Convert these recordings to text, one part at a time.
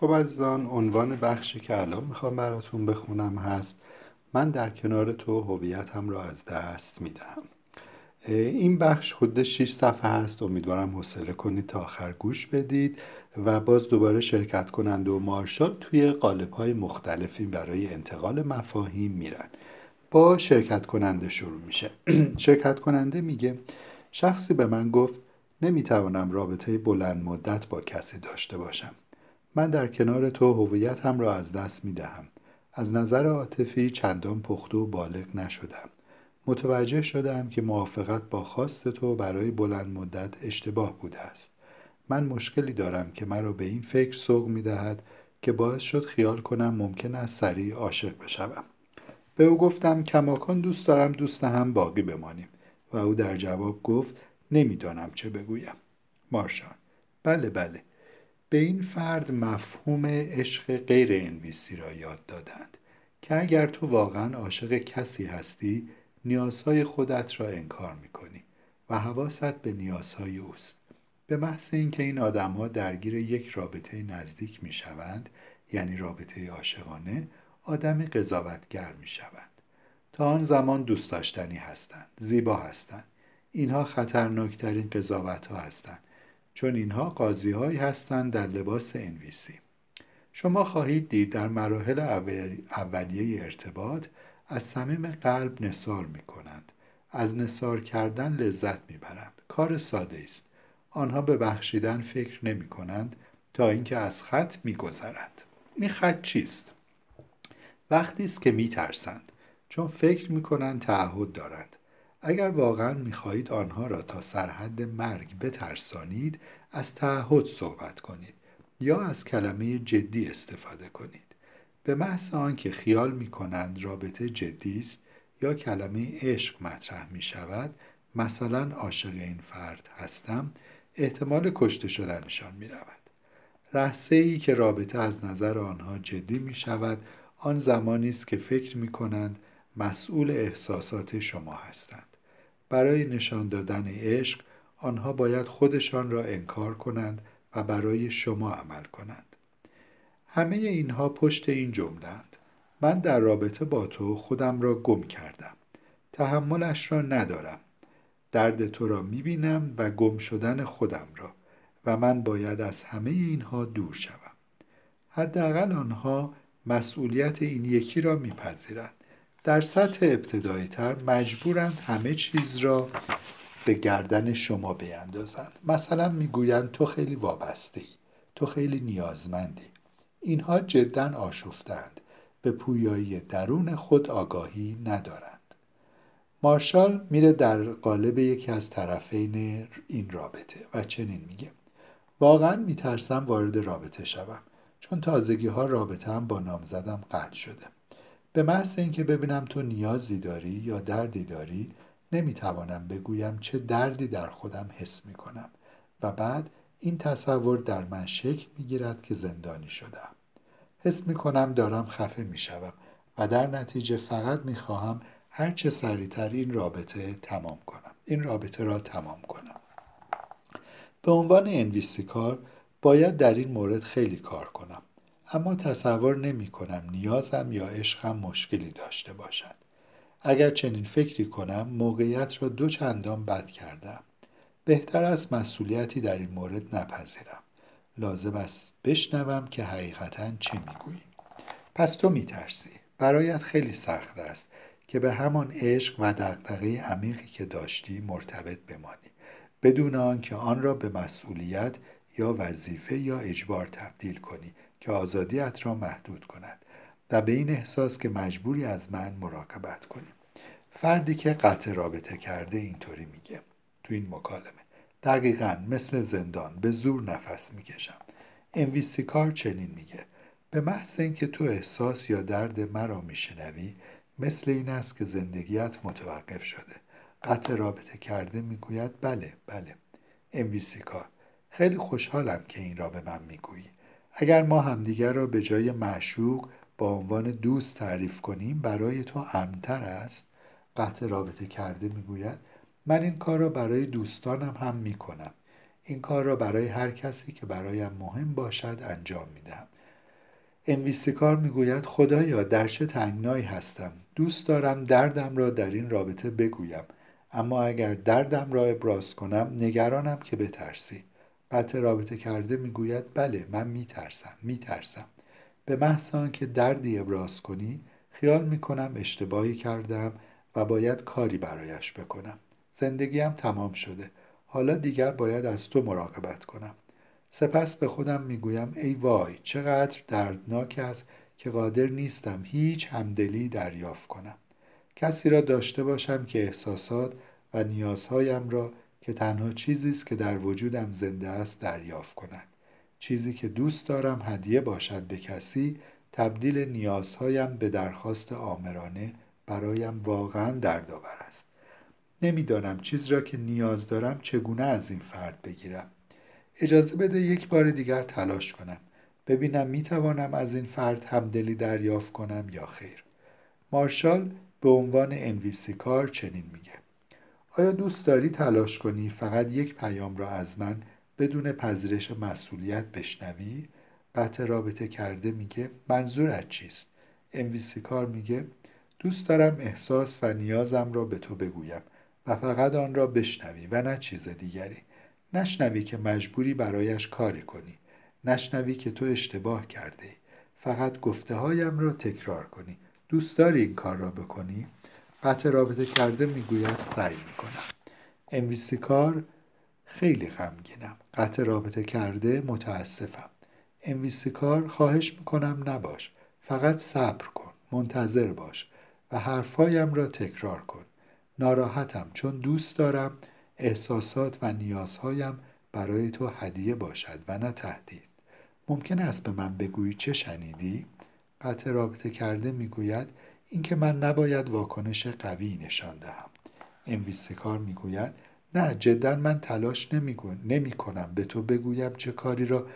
خب عزیزان عنوان بخشی که الان می‌خوام براتون بخونم هست من در کنار تو هویتم را از دست می‌دهم این بخش حدود 6 صفحه هست امیدوارم حوصله کنید تا آخر گوش بدید و باز دوباره شرکت کننده و مارشال توی قالب های مختلفی برای انتقال مفاهیم میرن. با شرکت کننده شروع میشه. شرکت کننده میگه شخصی به من گفت نمی‌توانم رابطه بلند مدت با کسی داشته باشم. من در کنار تو هویتم را از دست می‌دهم. از نظر عاطفی چندان پخته و بالغ نشدم. متوجه شدم که موافقت با خواست تو برای بلند مدت اشتباه بوده است من مشکلی دارم که مرا به این فکر سوق می دهد که باعث شد خیال کنم ممکن است سریع عاشق بشوم. به او گفتم کماکان دوست دارم دوست هم باقی بمانیم. و او در جواب گفت نمی‌دانم چه بگویم. مارشال بله بله. به این فرد مفهوم عشق غیر انویسی را یاد دادند که اگر تو واقعا عاشق کسی هستی نیازهای خودت را انکار می‌کنی و حواست به نیازهای اوست. به محض اینکه این آدمها درگیر یک رابطه نزدیک می‌شوند یعنی رابطه عاشقانه آدم قضاوتگر می‌شوند. تا آن زمان دوست داشتنی هستند زیبا هستند. اینها خطرناکترین قضاوت ها هستند. چون اینها قاضی هایی هستند در لباس انویسی شما خواهید دید در مراحل اولیه ارتباط از صمیم قلب نصار می کنند از نصار کردن لذت می برند کار ساده است. آنها به بخشیدن فکر نمی کنند تا اینکه از خط می گذرند این خط چیست؟ وقتی است که می ترسند چون فکر می کنند تعهد دارند. اگر واقعا می‌خواهید آنها را تا سرحد مرگ بترسانید از تعهد صحبت کنید یا از کلمه جدی استفاده کنید. به محض آنکه خیال می کنند رابطه جدی است یا کلمه عشق مطرح می شود مثلا عاشق این فرد هستم احتمال کشته شدنشان می رود رحصه ای که رابطه از نظر آنها جدی می شود آن زمانی است که فکر می کنند مسئول احساسات شما هستند. برای نشان دادن عشق آنها باید خودشان را انکار کنند و برای شما عمل کنند. همه اینها پشت این جملند من در رابطه با تو خودم را گم کردم. تحملش را ندارم. درد تو را می‌بینم و گم شدن خودم را و من باید از همه اینها دور شوم. حداقل آنها مسئولیت این یکی را میپذیرند. در سطح ابتدایی تر مجبورند همه چیز را به گردن شما بیندازند مثلا می‌گویند تو خیلی وابسته ای تو خیلی نیازمندی. اینها جدا آشفتند به پویایی درون خود آگاهی ندارند. مارشال میره در قالب یکی از طرفین این رابطه و چنین میگه. واقعا میترسم وارد رابطه شوم چون تازگی ها رابطه هم با نامزدم قطع شده. به محض اینکه ببینم تو نیازی داری یا دردی داری نمی‌توانم بگویم چه دردی در خودم حس می‌کنم و بعد این تصور در من شکل می‌گیرد که زندانی شدم. حس می‌کنم دارم خفه می‌شوم و در نتیجه فقط می‌خواهم هرچه سریعتر این رابطه تمام کنم. این رابطه را تمام کنم. به عنوان انویسی کار باید در این مورد خیلی کار کنم. اما تصور نمی کنم نیازم یا عشقم مشکلی داشته باشد. اگر چنین فکری کنم موقعیت را دو چندان بد کردم. بهتر است مسئولیتی در این مورد نپذیرم. لازم است بشنوم که حقیقتا چه می‌گویی. پس تو میترسی. برایت خیلی سخت است که به همان عشق و دقدقه عمیقی که داشتی مرتبط بمانی. بدون آنکه آن را به مسئولیت یا وظیفه یا اجبار تبدیل کنی. که آزادیت را محدود کند و به این احساس که مجبوری از من مراقبت کنی فردی که قطع رابطه کرده اینطوری میگه. تو این مکالمه. دقیقا مثل زندان به زور نفس می‌کشم. انویسی کار چنین میگه. به محض اینکه تو احساس یا درد مرا میشنوی مثل این است که زندگیت متوقف شده. قطع رابطه کرده می‌گوید بله بله. انویسی کار. خیلی خوشحالم که این را به من می‌گویی. اگر ما همدیگر را به جای معشوق با عنوان دوست تعریف کنیم برای تو امتر است؟ قطع رابطه کرده می‌گوید من این کار را برای دوستانم هم می‌کنم. این کار را برای هر کسی که برایم مهم باشد انجام انویسی کار می‌گوید خدایا در چه تنگنایی هستم؟ دوست دارم دردم را در این رابطه بگویم. اما اگر دردم را ابراز کنم نگرانم که بترسی. قطع رابطه کرده می‌گوید بله من میترسم میترسم. به محض که دردی ابراز کنی خیال می‌کنم اشتباهی کردم و باید کاری برایش بکنم. زندگیم تمام شده. حالا دیگر باید از تو مراقبت کنم. سپس به خودم می‌گویم ای وای چقدر دردناک است که قادر نیستم هیچ همدلی دریافت کنم. کسی را داشته باشم که احساسات و نیازهایم را که تنها چیزی است که در وجودم زنده است دریافت کند. چیزی که دوست دارم هدیه باشد به کسی تبدیل نیازهایم به درخواست آمرانه برایم واقعا دردآور است. نمی‌دانم چیز را که نیاز دارم چگونه از این فرد بگیرم. اجازه بده یک بار دیگر تلاش کنم. ببینم می‌توانم از این فرد همدلی دریافت کنم یا خیر. مارشال به عنوان انویسی کار چنین میگه. آیا دوست داری تلاش کنی فقط یک پیام را از من بدون پذیرش مسئولیت بشنوی؟ قطع رابطه کرده میگه منظورت چیست؟ انویسی کار میگه دوست دارم احساس و نیازم را به تو بگویم و فقط آن را بشنوی و نه چیز دیگری. نشنوی که مجبوری برایش کاری کنی. نشنوی که تو اشتباه کرده فقط گفته هایم را تکرار کنی. دوست داری این کار را بکنی؟ قطع رابطه کرده می‌گوید سعی می‌کنم. انویسی کار خیلی غمگینم. قطع رابطه کرده متاسفم. انویسی کار خواهش می‌کنم نباش. فقط صبر کن. منتظر باش و حرفهایم را تکرار کن. ناراحتم چون دوست دارم. احساسات و نیازهایم برای تو هدیه باشد و نه تهدید. ممکن است به من بگویی چه شنیدی؟ قطع رابطه کرده می‌گوید اینکه من نباید واکنش قوی نشان دهم. انویستکار می‌گوید نه جدا من تلاش نمی کنم به تو بگویم چه کاری را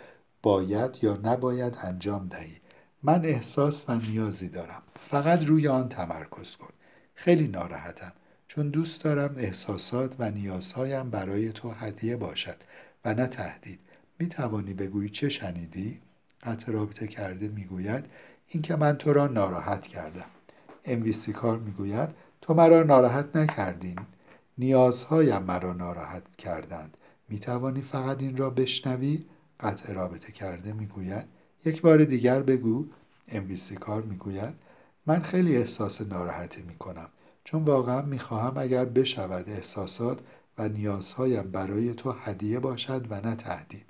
باید یا نباید انجام دهی. من احساس و نیازی دارم. فقط روی آن تمرکز کن. خیلی ناراحتم چون دوست دارم احساسات و نیازهایم برای تو هدیه باشد و نه تهدید. می توانی بگویی چه شنیدی؟ قطع رابطه کرده می‌گوید اینکه من تو را ناراحت کردم. انویسی کار می‌گوید تو مرا ناراحت نکردین. نیازهایم مرا ناراحت کردند. می توانی فقط این را بشنوی؟ قطع رابطه کرده می‌گوید. یک بار دیگر بگو انویسی کار می‌گوید. من خیلی احساس ناراحتی می کنم چون واقعا می‌خواهم اگر بشود احساسات و نیازهایم برای تو هدیه باشد و نه تهدید.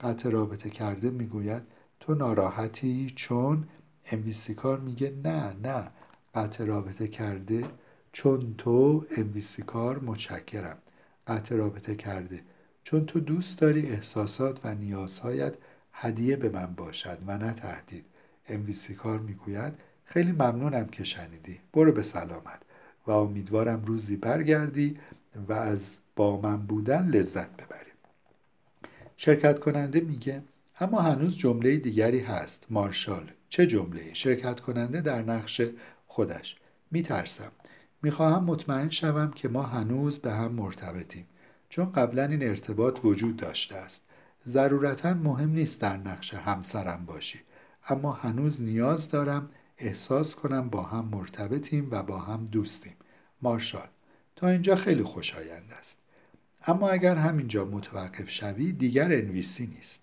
قطع رابطه کرده می‌گوید تو ناراحتی چون؟ انویسی کار میگه نه نه. قطع رابطه کرده چون تو انویسی کار متشکرم. قطع رابطه کرده. چون تو دوست داری احساسات و نیازهایت هدیه به من باشد و نه تهدید. انویسی کار می‌گوید خیلی ممنونم که شنیدی. برو به سلامت و امیدوارم روزی برگردی و از با من بودن لذت ببری شرکت کننده میگه اما هنوز جمله دیگری هست مارشال. چه جمله شرکت کننده در نقش خودش. میترسم. می‌خواهم مطمئن شوم که ما هنوز به هم مرتبطیم. چون قبلا این ارتباط وجود داشته است. ضرورتا مهم نیست در نقش همسرم باشی. اما هنوز نیاز دارم احساس کنم با هم مرتبطیم و با هم دوستیم. مارشال تا اینجا خیلی خوشایند است. اما اگر همینجا متوقف شوی دیگر انویسی نیست.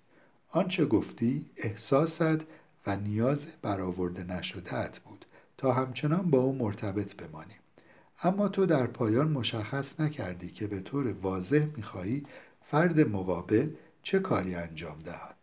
آنچه گفتی احساست و نیاز برآورده نشدهت بود. تا همچنان با او مرتبط بمانیم. اما تو در پایان مشخص نکردی که به طور واضح می‌خواهی فرد مقابل چه کاری انجام دهد.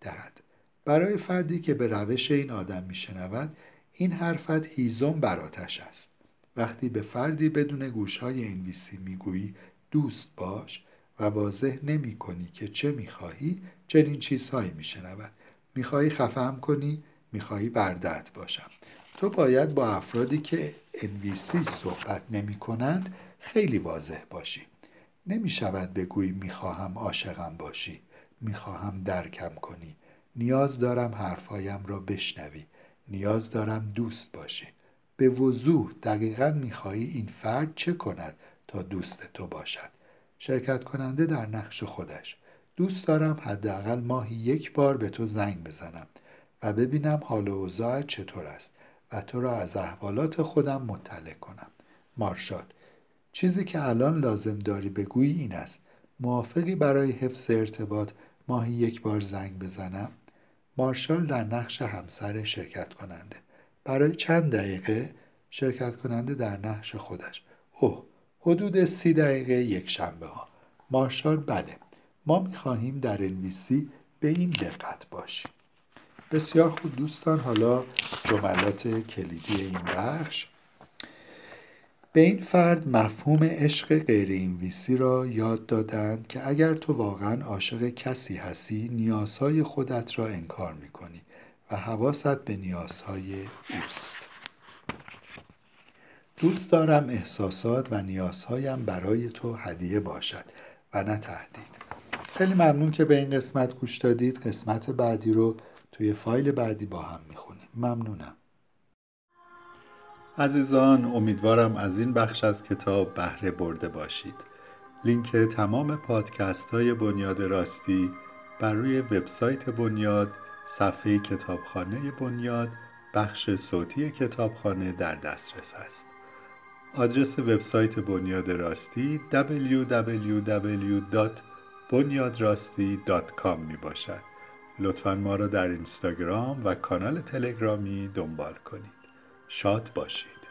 دهد. برای فردی که به روش این آدم میشنود این حرفت هیزم بر آتش است. وقتی به فردی بدون گوشهای انویسی می‌گویی دوست باش و واضح نمی کنی که چه می‌خواهی چنین چیزهایی میشنود. می‌خواهی خفهم کنی می‌خواهی بردت باشم. تو باید با افرادی که انویسی صحبت نمی کنند خیلی واضح باشی. نمی شود بگویی می‌خواهم عاشقم باشی. می‌خواهم درکم کنی. نیاز دارم حرفهایم را بشنوی. نیاز دارم دوست باشی. به وضوح دقیقا می‌خواهی این فرد چه کند تا دوست تو باشد؟ شرکت کننده در نقش خودش. دوست دارم حداقل ماهی یک بار به تو زنگ بزنم و ببینم حال و اوضاع چطور است. و تو را از احوالات خودم مطلع کنم. مارشال چیزی که الان لازم داری بگویی این است. موافقی برای حفظ ارتباط ماهی یک بار زنگ بزنم؟ مارشال در نقش همسر شرکت کننده برای چند دقیقه؟ شرکت کننده در نقش خودش. اوه حدود سی دقیقه یک شنبه ها. مارشال بله. ما می‌خواهیم در انویسی به این دقت باشیم. بسیار خوب دوستان حالا جملات کلیدی این بخش. به این فرد مفهوم عشق غیر اینویسی را یاد دادند که اگر تو واقعا عاشق کسی هستی نیازهای خودت را انکار می‌کنی و حواست به نیازهای اوست. دوست دارم احساسات و نیازهایم برای تو هدیه باشد و نه تهدید. خیلی ممنون که به این قسمت گوش دادید. قسمت بعدی رو توی فایل بعدی با هم می‌خونیم. ممنونم. عزیزان امیدوارم از این بخش از کتاب بهره برده باشید. لینک تمام پادکست های بنیاد راستی بر روی وبسایت بنیاد صفحه کتابخانه بنیاد بخش صوتی کتابخانه در دسترس است. آدرس وبسایت بنیاد راستی www.bunyadrasti.com می باشد لطفا ما را در اینستاگرام و کانال تلگرامی دنبال کنید. شاد باشید.